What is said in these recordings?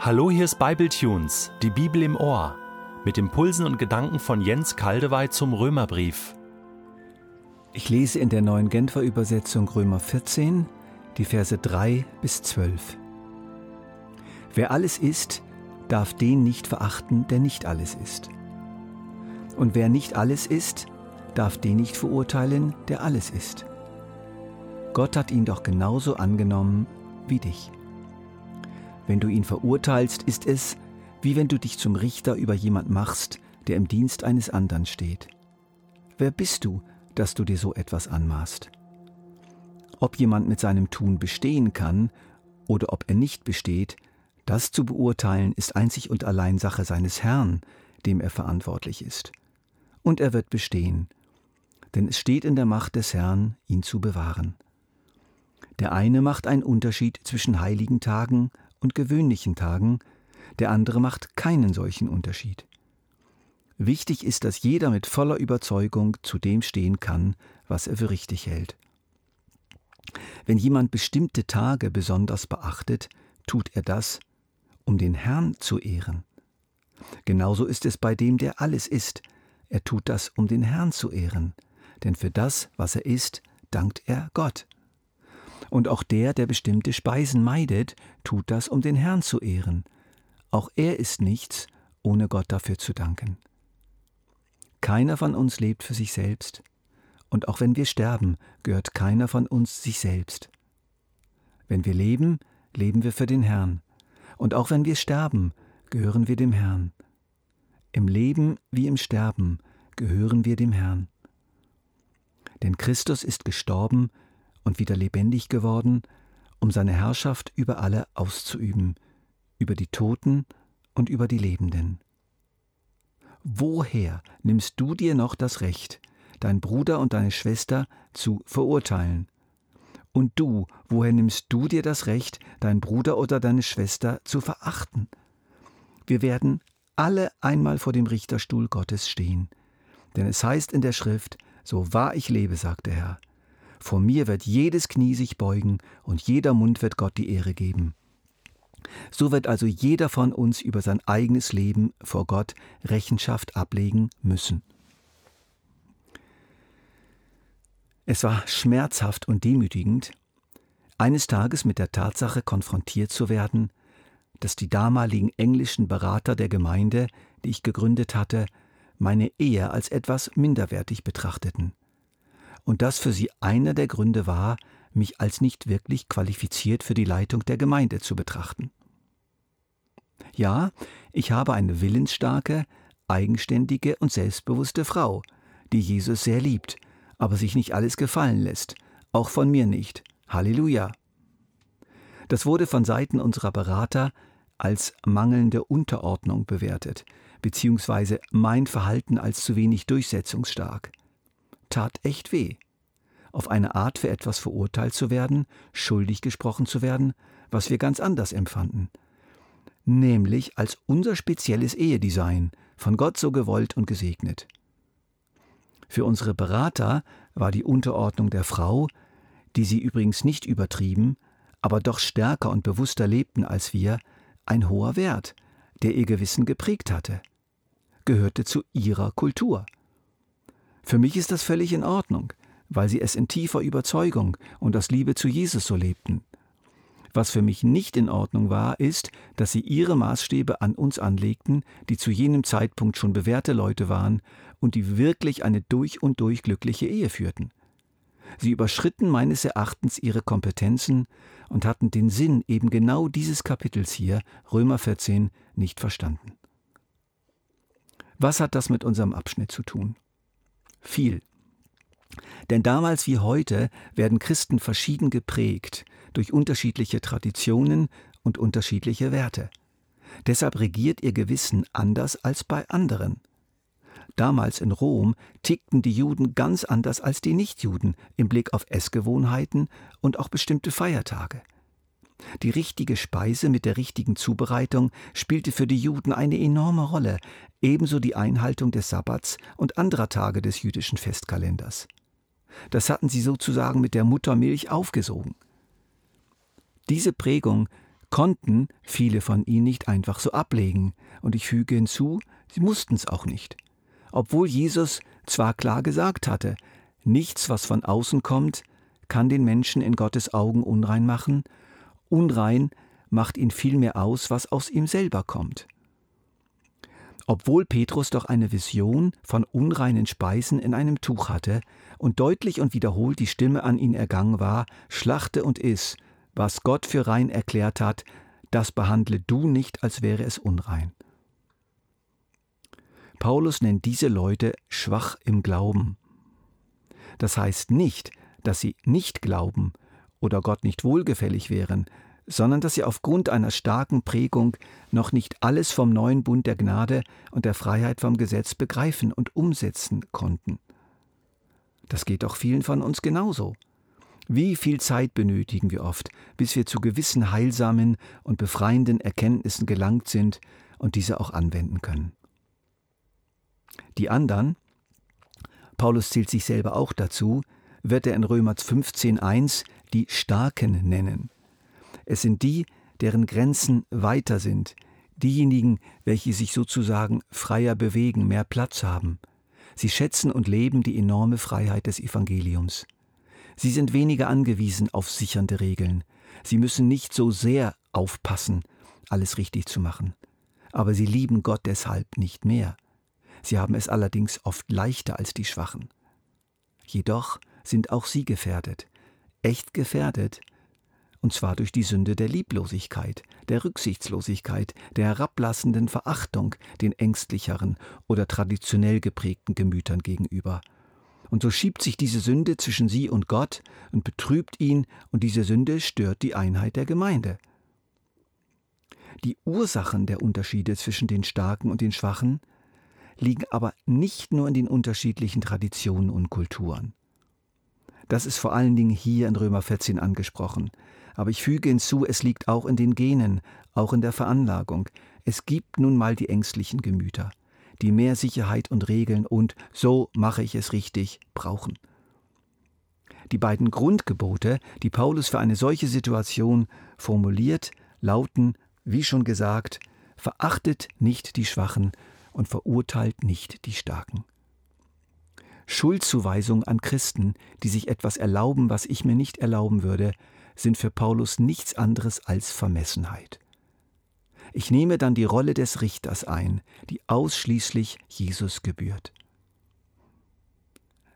Hallo, hier ist Bibletunes, die Bibel im Ohr, mit Impulsen und Gedanken von Jens Kaldewey zum Römerbrief. Ich lese in der neuen Genfer Übersetzung Römer 14, die Verse 3 bis 12. Wer alles ist, darf den nicht verachten, der nicht alles ist. Und wer nicht alles ist, darf den nicht verurteilen, der alles ist. Gott hat ihn doch genauso angenommen wie dich. Wenn du ihn verurteilst, ist es, wie wenn du dich zum Richter über jemand machst, der im Dienst eines anderen steht. Wer bist du, dass du dir so etwas anmaßt? Ob jemand mit seinem Tun bestehen kann oder ob er nicht besteht, das zu beurteilen ist einzig und allein Sache seines Herrn, dem er verantwortlich ist. Und er wird bestehen, denn es steht in der Macht des Herrn, ihn zu bewahren. Der eine macht einen Unterschied zwischen heiligen Tagen und gewöhnlichen Tagen, der andere macht keinen solchen Unterschied. Wichtig ist, dass jeder mit voller Überzeugung zu dem stehen kann, was er für richtig hält. Wenn jemand bestimmte Tage besonders beachtet, tut er das, um den Herrn zu ehren. Genauso ist es bei dem, der alles ist. Er tut das, um den Herrn zu ehren, denn für das, was er ist, dankt er Gott. Und auch der, der bestimmte Speisen meidet, tut das, um den Herrn zu ehren. Auch er ist nichts, ohne Gott dafür zu danken. Keiner von uns lebt für sich selbst, und auch wenn wir sterben, gehört keiner von uns sich selbst. Wenn wir leben, leben wir für den Herrn, und auch wenn wir sterben, gehören wir dem Herrn. Im Leben wie im Sterben gehören wir dem Herrn. Denn Christus ist gestorben und wieder lebendig geworden, um seine Herrschaft über alle auszuüben, über die Toten und über die Lebenden. Woher nimmst du dir noch das Recht, dein Bruder und deine Schwester zu verurteilen? Und du, woher nimmst du dir das Recht, dein Bruder oder deine Schwester zu verachten? Wir werden alle einmal vor dem Richterstuhl Gottes stehen. Denn es heißt in der Schrift, so wahr ich lebe, sagt der Herr, vor mir wird jedes Knie sich beugen und jeder Mund wird Gott die Ehre geben. So wird also jeder von uns über sein eigenes Leben vor Gott Rechenschaft ablegen müssen. Es war schmerzhaft und demütigend, eines Tages mit der Tatsache konfrontiert zu werden, dass die damaligen englischen Berater der Gemeinde, die ich gegründet hatte, meine Ehe als etwas minderwertig betrachteten und das für sie einer der Gründe war, mich als nicht wirklich qualifiziert für die Leitung der Gemeinde zu betrachten. Ja, ich habe eine willensstarke, eigenständige und selbstbewusste Frau, die Jesus sehr liebt, aber sich nicht alles gefallen lässt, auch von mir nicht. Halleluja. Das wurde von Seiten unserer Berater als mangelnde Unterordnung bewertet, beziehungsweise mein Verhalten als zu wenig durchsetzungsstark tat echt weh. Auf eine Art für etwas verurteilt zu werden, schuldig gesprochen zu werden, was wir ganz anders empfanden. Nämlich als unser spezielles Ehedesign, von Gott so gewollt und gesegnet. Für unsere Berater war die Unterordnung der Frau, die sie übrigens nicht übertrieben, aber doch stärker und bewusster lebten als wir, ein hoher Wert, der ihr Gewissen geprägt hatte, gehörte zu ihrer Kultur. Für mich ist das völlig in Ordnung, weil sie es in tiefer Überzeugung und aus Liebe zu Jesus so lebten. Was für mich nicht in Ordnung war, ist, dass sie ihre Maßstäbe an uns anlegten, die zu jenem Zeitpunkt schon bewährte Leute waren und die wirklich eine durch und durch glückliche Ehe führten. Sie überschritten meines Erachtens ihre Kompetenzen und hatten den Sinn eben genau dieses Kapitels hier, Römer 14, nicht verstanden. Was hat das mit unserem Abschnitt zu tun? Viel. Denn damals wie heute werden Christen verschieden geprägt durch unterschiedliche Traditionen und unterschiedliche Werte. Deshalb regiert ihr Gewissen anders als bei anderen. Damals in Rom tickten die Juden ganz anders als die Nichtjuden im Blick auf Essgewohnheiten und auch bestimmte Feiertage. Die richtige Speise mit der richtigen Zubereitung spielte für die Juden eine enorme Rolle, ebenso die Einhaltung des Sabbats und anderer Tage des jüdischen Festkalenders. Das hatten sie sozusagen mit der Muttermilch aufgesogen. Diese Prägung konnten viele von ihnen nicht einfach so ablegen. Und ich füge hinzu, sie mussten es auch nicht. Obwohl Jesus zwar klar gesagt hatte, nichts, was von außen kommt, kann den Menschen in Gottes Augen unrein machen, unrein macht ihn vielmehr aus, was aus ihm selber kommt. Obwohl Petrus doch eine Vision von unreinen Speisen in einem Tuch hatte und deutlich und wiederholt die Stimme an ihn ergangen war, schlachte und iss, was Gott für rein erklärt hat, das behandle du nicht, als wäre es unrein. Paulus nennt diese Leute schwach im Glauben. Das heißt nicht, dass sie nicht glauben oder Gott nicht wohlgefällig wären, sondern dass sie aufgrund einer starken Prägung noch nicht alles vom neuen Bund der Gnade und der Freiheit vom Gesetz begreifen und umsetzen konnten. Das geht doch vielen von uns genauso. Wie viel Zeit benötigen wir oft, bis wir zu gewissen heilsamen und befreienden Erkenntnissen gelangt sind und diese auch anwenden können. Die anderen, Paulus zählt sich selber auch dazu, wird er in Römer 15.1 die Starken nennen. Es sind die, deren Grenzen weiter sind, diejenigen, welche sich sozusagen freier bewegen, mehr Platz haben. Sie schätzen und leben die enorme Freiheit des Evangeliums. Sie sind weniger angewiesen auf sichernde Regeln. Sie müssen nicht so sehr aufpassen, alles richtig zu machen. Aber sie lieben Gott deshalb nicht mehr. Sie haben es allerdings oft leichter als die Schwachen. Jedoch sind auch sie gefährdet. Echt gefährdet, und zwar durch die Sünde der Lieblosigkeit, der Rücksichtslosigkeit, der herablassenden Verachtung den ängstlicheren oder traditionell geprägten Gemütern gegenüber. Und so schiebt sich diese Sünde zwischen sie und Gott und betrübt ihn, und diese Sünde stört die Einheit der Gemeinde. Die Ursachen der Unterschiede zwischen den Starken und den Schwachen liegen aber nicht nur in den unterschiedlichen Traditionen und Kulturen. Das ist vor allen Dingen hier in Römer 14 angesprochen. Aber ich füge hinzu, es liegt auch in den Genen, auch in der Veranlagung. Es gibt nun mal die ängstlichen Gemüter, die mehr Sicherheit und Regeln und so mache ich es richtig brauchen. Die beiden Grundgebote, die Paulus für eine solche Situation formuliert, lauten, wie schon gesagt, verachtet nicht die Schwachen und verurteilt nicht die Starken. Schuldzuweisung an Christen, die sich etwas erlauben, was ich mir nicht erlauben würde, sind für Paulus nichts anderes als Vermessenheit. Ich nehme dann die Rolle des Richters ein, die ausschließlich Jesus gebührt.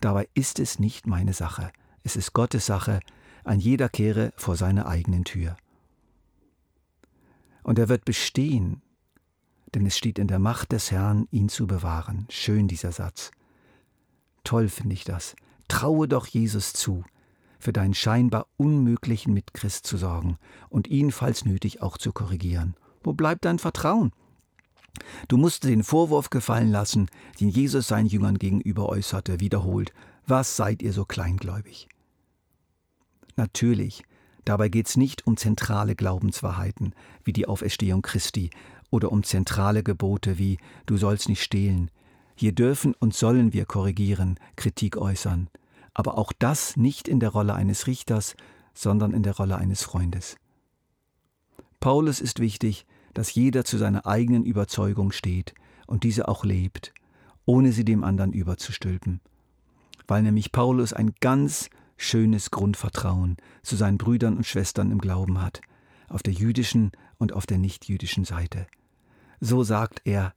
Dabei ist es nicht meine Sache, es ist Gottes Sache, ein jeder kehre vor seiner eigenen Tür. Und er wird bestehen, denn es steht in der Macht des Herrn, ihn zu bewahren. Schön dieser Satz. Toll finde ich das. Traue doch Jesus zu, für deinen scheinbar unmöglichen Mitchrist zu sorgen und ihn, falls nötig, auch zu korrigieren. Wo bleibt dein Vertrauen? Du musst den Vorwurf gefallen lassen, den Jesus seinen Jüngern gegenüber äußerte, wiederholt. Was seid ihr so kleingläubig? Natürlich, dabei geht es nicht um zentrale Glaubenswahrheiten wie die Auferstehung Christi oder um zentrale Gebote wie du sollst nicht stehlen. Hier dürfen und sollen wir korrigieren, Kritik äußern aber auch das nicht in der Rolle eines Richters, sondern in der Rolle eines Freundes. Paulus ist wichtig, dass jeder zu seiner eigenen Überzeugung steht und diese auch lebt, ohne sie dem anderen überzustülpen, weil nämlich Paulus ein ganz schönes Grundvertrauen zu seinen Brüdern und Schwestern im Glauben hat, auf der jüdischen und auf der nichtjüdischen Seite. So sagt er,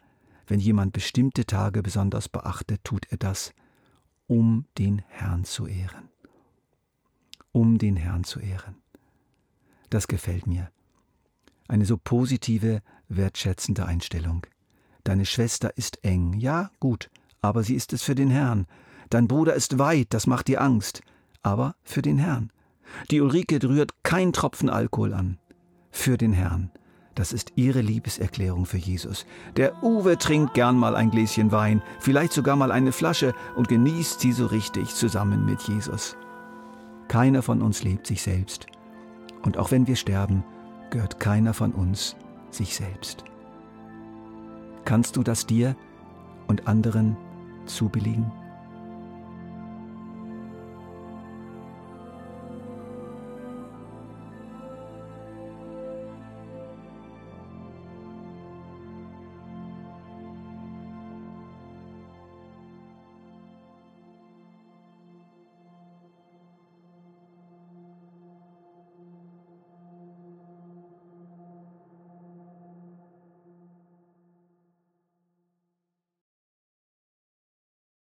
wenn jemand bestimmte Tage besonders beachtet, tut er das, um den Herrn zu ehren. Um den Herrn zu ehren. Das gefällt mir. Eine so positive, wertschätzende Einstellung. Deine Schwester ist eng, ja, gut, aber sie ist es für den Herrn. Dein Bruder ist weit, das macht dir Angst, aber für den Herrn. Die Ulrike rührt kein Tropfen Alkohol an. Für den Herrn. Das ist ihre Liebeserklärung für Jesus. Der Uwe trinkt gern mal ein Gläschen Wein, vielleicht sogar mal eine Flasche und genießt sie so richtig zusammen mit Jesus. Keiner von uns lebt sich selbst. Und auch wenn wir sterben, gehört keiner von uns sich selbst. Kannst du das dir und anderen zubilligen?